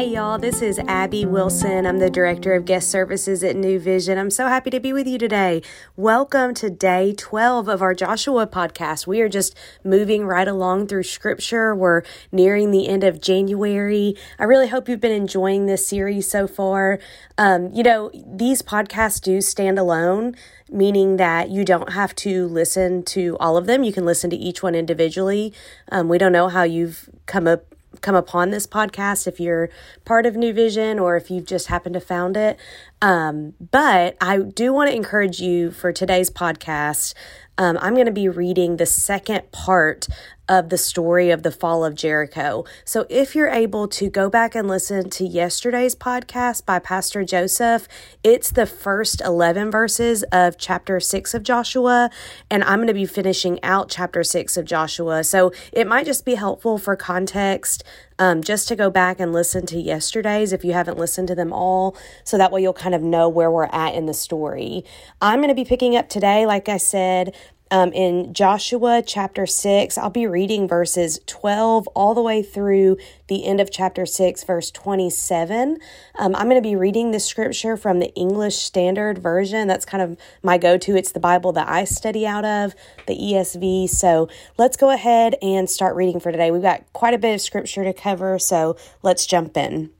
Hey y'all, this is Abby Wilson. I'm the Director of Guest Services at New Vision. I'm so happy to be with you today. Welcome to day 12 of our Joshua podcast. We are just moving right along through scripture. We're nearing the end of January. I really hope you've been enjoying this series so far. Um, you know, these podcasts do stand alone meaning that you don't have to listen to all of them. You can listen to each one individually. Um, we don't know how you've come up come upon this podcast if you're part of New Vision or if you've just happened to found it. Um, but I do want to encourage you for today's podcast. Um, I'm going to be reading the second part of the story of the fall of Jericho. So if you're able to go back and listen to yesterday's podcast by Pastor Joseph, it's the first 11 verses of chapter 6 of Joshua, and I'm going to be finishing out chapter 6 of Joshua. So it might just be helpful for context um, just to go back and listen to yesterday's if you haven't listened to them all. So that way you'll kind of know where we're at in the story. I'm going to be picking up today, like I said, um, in Joshua chapter 6. I'll be reading verses 12 all the way through the end of chapter 6, verse 27. Um, I'm going to be reading the scripture from the English Standard Version. That's kind of my go to. It's the Bible that I study out of, the ESV. So let's go ahead and start reading for today. We've got quite a bit of scripture to cover, so let's jump in.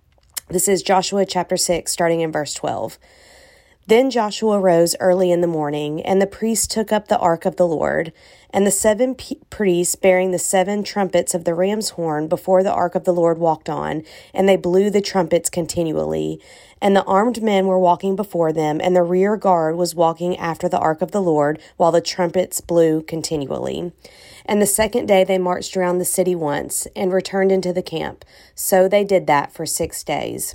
This is Joshua chapter 6, starting in verse 12. Then Joshua rose early in the morning, and the priests took up the ark of the Lord. And the seven priests bearing the seven trumpets of the ram's horn before the ark of the Lord walked on, and they blew the trumpets continually. And the armed men were walking before them, and the rear guard was walking after the ark of the Lord, while the trumpets blew continually. And the second day they marched around the city once, and returned into the camp. So they did that for six days.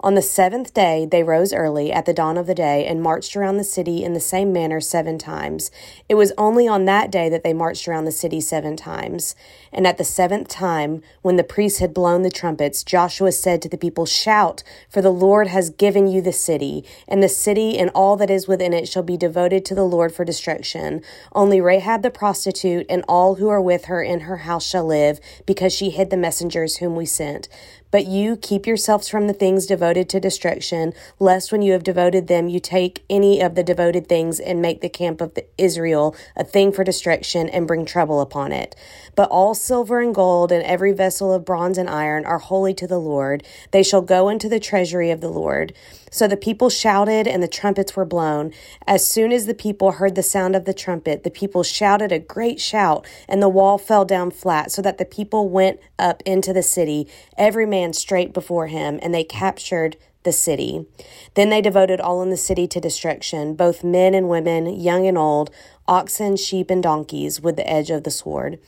On the seventh day, they rose early at the dawn of the day and marched around the city in the same manner seven times. It was only on that day that they marched around the city seven times. And at the seventh time, when the priests had blown the trumpets, Joshua said to the people, Shout, for the Lord has given you the city, and the city and all that is within it shall be devoted to the Lord for destruction. Only Rahab the prostitute and all who are with her in her house shall live, because she hid the messengers whom we sent. But you keep yourselves from the things devoted to destruction, lest when you have devoted them, you take any of the devoted things and make the camp of Israel a thing for destruction and bring trouble upon it. But all silver and gold and every vessel of bronze and iron are holy to the Lord. They shall go into the treasury of the Lord. So the people shouted, and the trumpets were blown. As soon as the people heard the sound of the trumpet, the people shouted a great shout, and the wall fell down flat, so that the people went up into the city, every man straight before him, and they captured the city. Then they devoted all in the city to destruction, both men and women, young and old, oxen, sheep, and donkeys, with the edge of the sword.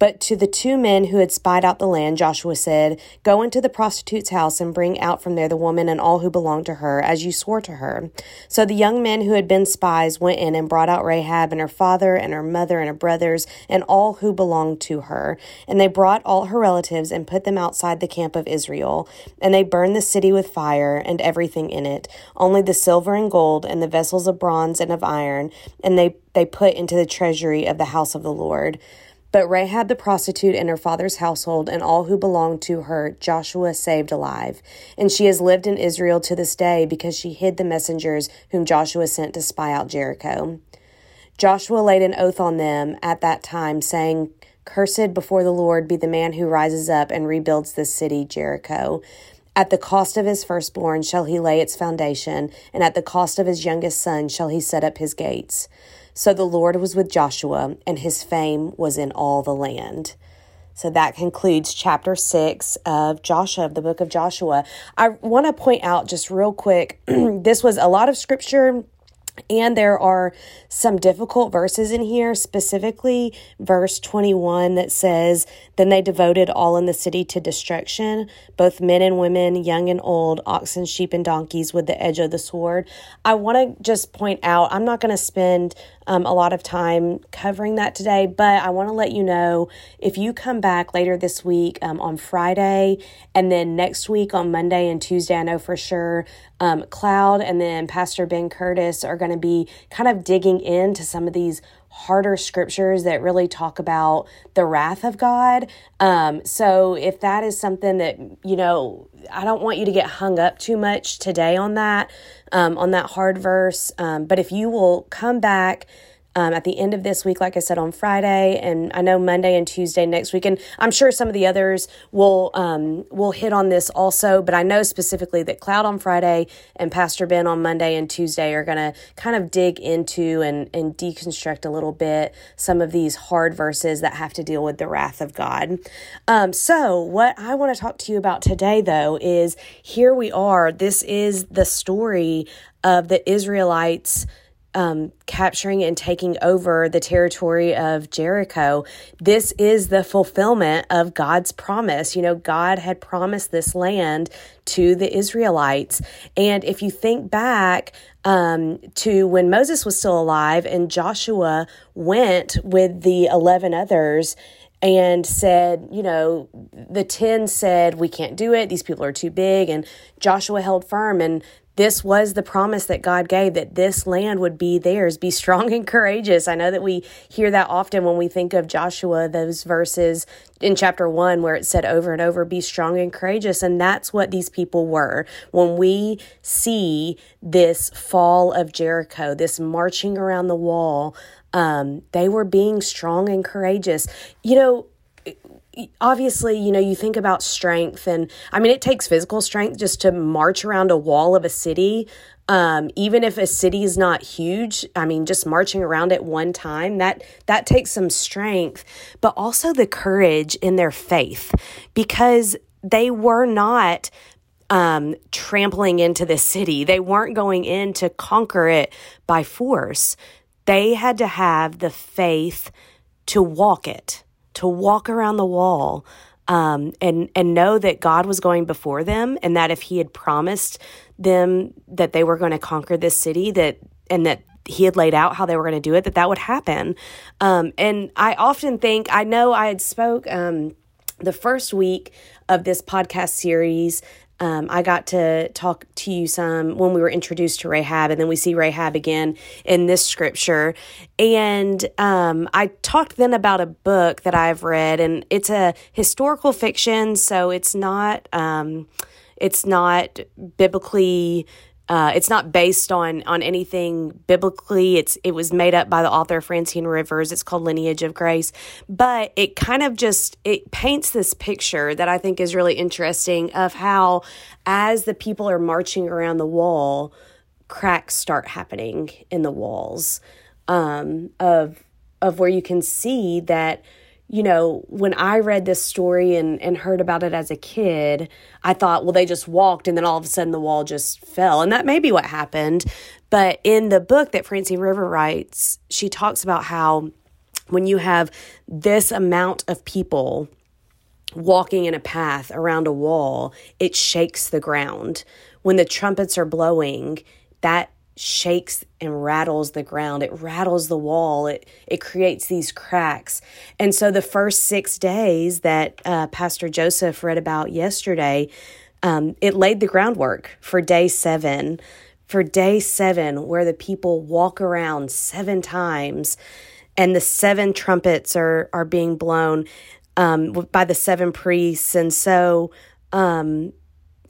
But to the two men who had spied out the land, Joshua said, Go into the prostitute's house and bring out from there the woman and all who belong to her, as you swore to her. So the young men who had been spies went in and brought out Rahab and her father and her mother and her brothers and all who belonged to her. And they brought all her relatives and put them outside the camp of Israel. And they burned the city with fire and everything in it, only the silver and gold and the vessels of bronze and of iron, and they, they put into the treasury of the house of the Lord. But Rahab the prostitute and her father's household and all who belonged to her, Joshua saved alive. And she has lived in Israel to this day because she hid the messengers whom Joshua sent to spy out Jericho. Joshua laid an oath on them at that time, saying, Cursed before the Lord be the man who rises up and rebuilds this city, Jericho. At the cost of his firstborn shall he lay its foundation, and at the cost of his youngest son shall he set up his gates. So the Lord was with Joshua, and his fame was in all the land. So that concludes chapter six of Joshua, of the book of Joshua. I want to point out just real quick this was a lot of scripture and there are some difficult verses in here, specifically verse 21 that says, Then they devoted all in the city to destruction, both men and women, young and old, oxen, sheep, and donkeys with the edge of the sword. I want to just point out, I'm not going to spend um, a lot of time covering that today, but I want to let you know if you come back later this week um, on Friday and then next week on Monday and Tuesday, I know for sure um, Cloud and then Pastor Ben Curtis are going to be kind of digging into some of these harder scriptures that really talk about the wrath of God. Um, so if that is something that, you know, I don't want you to get hung up too much today on that, um, on that hard verse. Um, but if you will come back um, at the end of this week, like I said, on Friday, and I know Monday and Tuesday next week, and I'm sure some of the others will um, will hit on this also. But I know specifically that Cloud on Friday and Pastor Ben on Monday and Tuesday are going to kind of dig into and and deconstruct a little bit some of these hard verses that have to deal with the wrath of God. Um, so what I want to talk to you about today, though, is here we are. This is the story of the Israelites um, capturing and taking over the territory of Jericho. This is the fulfillment of God's promise. You know, God had promised this land to the Israelites. And if you think back um, to when Moses was still alive and Joshua went with the 11 others and said, you know, the 10 said, we can't do it. These people are too big. And Joshua held firm. And this was the promise that God gave that this land would be theirs. Be strong and courageous. I know that we hear that often when we think of Joshua, those verses in chapter one where it said over and over, be strong and courageous. And that's what these people were. When we see this fall of Jericho, this marching around the wall, um, they were being strong and courageous. You know, obviously, you know, you think about strength, and I mean, it takes physical strength just to march around a wall of a city. Um, even if a city is not huge, I mean, just marching around at one time that that takes some strength, but also the courage in their faith because they were not um, trampling into the city. They weren't going in to conquer it by force. They had to have the faith to walk it to walk around the wall um, and and know that God was going before them, and that if He had promised them that they were going to conquer this city, that and that He had laid out how they were going to do it, that that would happen. Um, and I often think I know I had spoke um, the first week of this podcast series um, I got to talk to you some when we were introduced to Rahab, and then we see Rahab again in this scripture. And um, I talked then about a book that I've read, and it's a historical fiction, so it's not um, it's not biblically uh, it's not based on on anything biblically. It's it was made up by the author Francine Rivers. It's called Lineage of Grace, but it kind of just it paints this picture that I think is really interesting of how as the people are marching around the wall, cracks start happening in the walls um, of of where you can see that you know, when I read this story and, and heard about it as a kid, I thought, well, they just walked and then all of a sudden the wall just fell. And that may be what happened. But in the book that Francine River writes, she talks about how when you have this amount of people walking in a path around a wall, it shakes the ground. When the trumpets are blowing, that shakes and rattles the ground. It rattles the wall. It it creates these cracks. And so the first six days that uh, Pastor Joseph read about yesterday, um, it laid the groundwork for day seven. For day seven, where the people walk around seven times, and the seven trumpets are are being blown um, by the seven priests, and so um,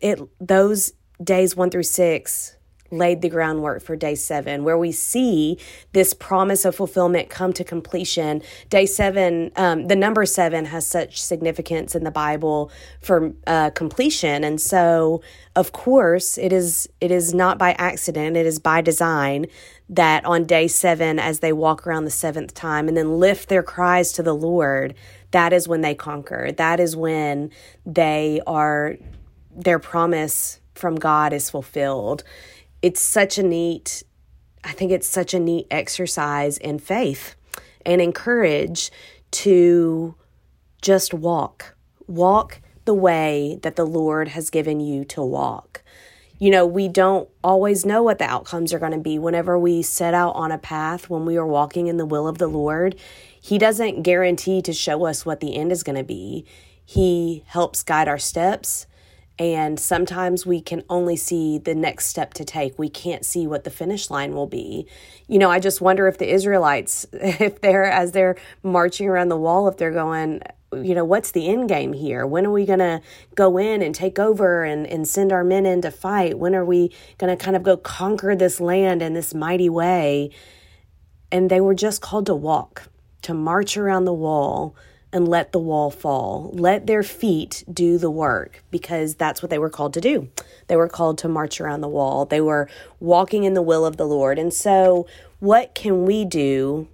it those days one through six laid the groundwork for day seven, where we see this promise of fulfillment come to completion. Day seven, um, the number seven has such significance in the Bible for uh, completion, and so of course it is. It is not by accident; it is by design that on day seven, as they walk around the seventh time and then lift their cries to the Lord, that is when they conquer. That is when they are. Their promise from God is fulfilled it's such a neat, I think it's such a neat exercise in faith and encourage to just walk. Walk the way that the Lord has given you to walk. you know, we don't always know what the outcomes are going to be whenever we set out on a path when we are walking in the will of the Lord. He doesn't guarantee to show us what the end is going to be. He helps guide our steps. And sometimes we can only see the next step to take. We can't see what the finish line will be. You know, I just wonder if the Israelites, if they're, as they're marching around the wall, if they're going, you know, what's the end game here? When are we going to go in and take over and, and send our men in to fight? When are we going to kind of go conquer this land in this mighty way? And they were just called to walk, to march around the wall and let the wall fall. Let their feet do the work because that's what they were called to do. They were called to march around the wall. They were walking in the will of the Lord. And so, what can we do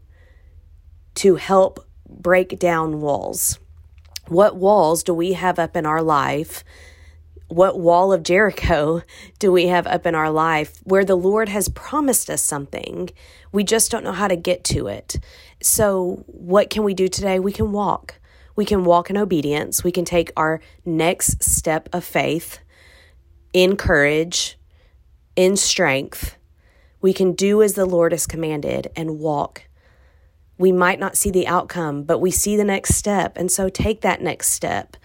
to help break down walls? What walls do we have up in our life? What wall of Jericho do we have up in our life where the Lord has promised us something? We just don't know how to get to it. So, what can we do today? We can walk. We can walk in obedience. We can take our next step of faith in courage, in strength. We can do as the Lord has commanded and walk we might not see the outcome, but we see the next step. And so take that next step.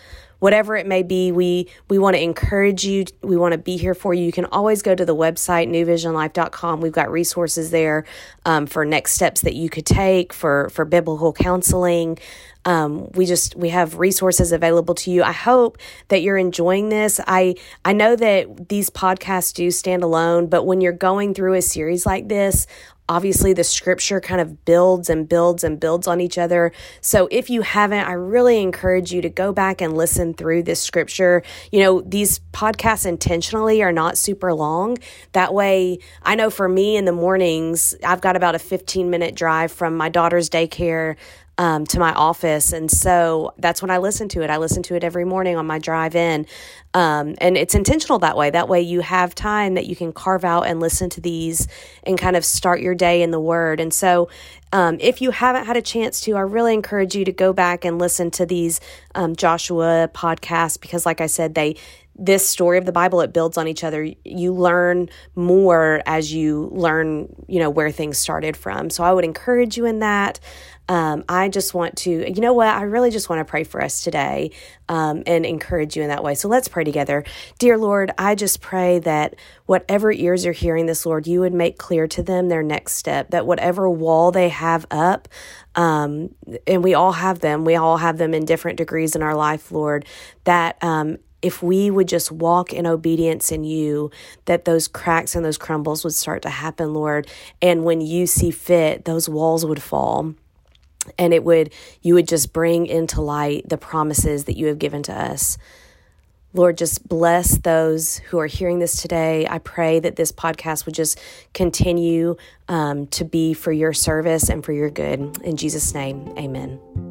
Whatever it may be, we we want to encourage you. We want to be here for you. You can always go to the website newvisionlife.com. We've got resources there um, for next steps that you could take for for biblical counseling. Um, we just we have resources available to you. I hope that you're enjoying this. I I know that these podcasts do stand alone, but when you're going through a series like this, obviously the scripture kind of builds and builds and builds on each other. So if you haven't, I really encourage you to go back and listen through this scripture. You know, these podcasts intentionally are not super long. That way, I know for me in the mornings, I've got about a 15 minute drive from my daughter's daycare um, to my office. And so that's when I listen to it. I listen to it every morning on my drive in. Um, and it's intentional that way. That way you have time that you can carve out and listen to these and kind of start your day in the Word. And so um, if you haven't had a chance to, I really encourage you to go back and listen to these um, Joshua podcasts because, like I said, they this story of the Bible, it builds on each other. You learn more as you learn, you know, where things started from. So I would encourage you in that. Um, I just want to, you know what? I really just want to pray for us today um, and encourage you in that way. So let's pray together. Dear Lord, I just pray that whatever ears are hearing this, Lord, you would make clear to them their next step, that whatever wall they have up, um, and we all have them, we all have them in different degrees in our life, Lord, that um, if we would just walk in obedience in you, that those cracks and those crumbles would start to happen, Lord. And when you see fit, those walls would fall and it would you would just bring into light the promises that you have given to us Lord, just bless those who are hearing this today. I pray that this podcast would just continue um, to be for your service and for your good. In Jesus' name, amen.